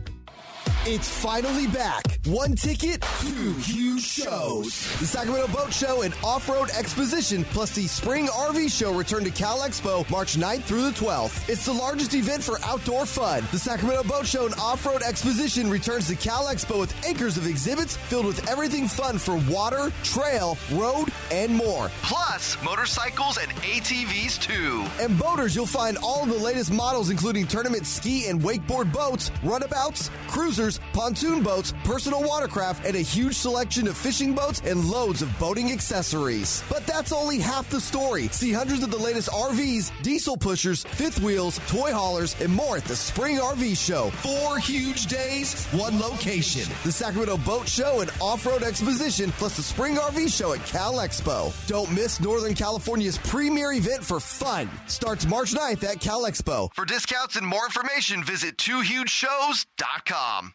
It's finally back. One ticket, two huge shows. The Sacramento Boat Show and Off-Road Exposition, plus the Spring RV Show return to Cal Expo March 9th through the 12th. It's the largest event for outdoor fun. The Sacramento Boat Show and Off-Road Exposition returns to Cal Expo with acres of exhibits filled with everything fun for water, trail, road, and more. Plus, motorcycles and ATVs too. And boaters, you'll find all the latest models, including tournament ski and wakeboard boats, runabouts, cruisers, pontoon boats, personal watercraft, and a huge selection of fishing boats and loads of boating accessories. But that's only half the story. See hundreds of the latest RVs, diesel pushers, fifth wheels, toy haulers, and more at the Spring RV Show. Four huge days, one location. The Sacramento Boat Show and Off-Road Exposition, plus the Spring RV Show at Cal Expo. Don't miss Northern California's premier event for fun. Starts March 9th at Cal Expo. For discounts and more information, visit twohugeshows.com.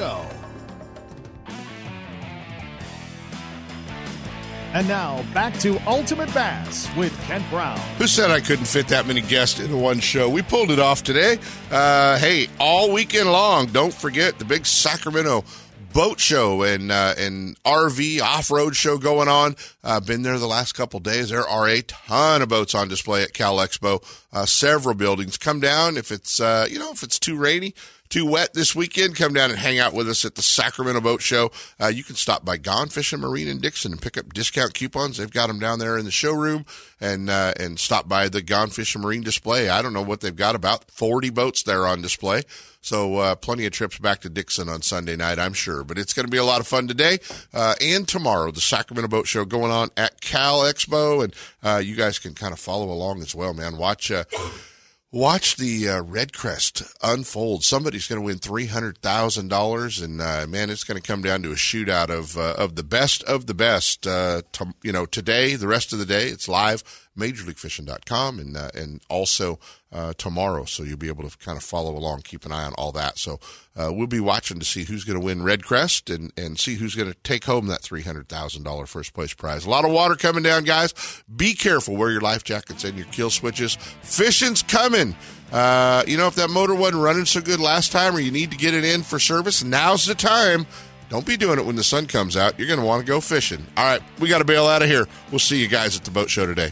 And now back to Ultimate Bass with Kent Brown. Who said I couldn't fit that many guests into one show? We pulled it off today. Uh, hey, all weekend long, don't forget the big Sacramento boat show and uh, and RV off road show going on. Uh, been there the last couple days. There are a ton of boats on display at Cal Expo. Uh, several buildings. Come down if it's uh, you know if it's too rainy. Too wet this weekend? Come down and hang out with us at the Sacramento Boat Show. Uh, you can stop by Gone Fishing Marine in Dixon and pick up discount coupons. They've got them down there in the showroom, and uh, and stop by the Gone Fishing Marine display. I don't know what they've got about forty boats there on display. So uh, plenty of trips back to Dixon on Sunday night, I'm sure. But it's going to be a lot of fun today uh, and tomorrow. The Sacramento Boat Show going on at Cal Expo, and uh, you guys can kind of follow along as well, man. Watch. Watch the uh, Red Crest unfold. Somebody's going to win three hundred thousand dollars, and uh, man, it's going to come down to a shootout of uh, of the best of the best. Uh, you know, today, the rest of the day, it's live majorleaguefishing.com and uh, and also uh, tomorrow. So you'll be able to kind of follow along, keep an eye on all that. So uh, we'll be watching to see who's going to win Red Crest and and see who's going to take home that three hundred thousand dollar first place prize. A lot of water coming down, guys. Be careful. Wear your life jackets and your kill switches. Fishing's coming. Uh, you know, if that motor wasn't running so good last time, or you need to get it in for service, now's the time. Don't be doing it when the sun comes out. You're going to want to go fishing. All right, we got to bail out of here. We'll see you guys at the boat show today.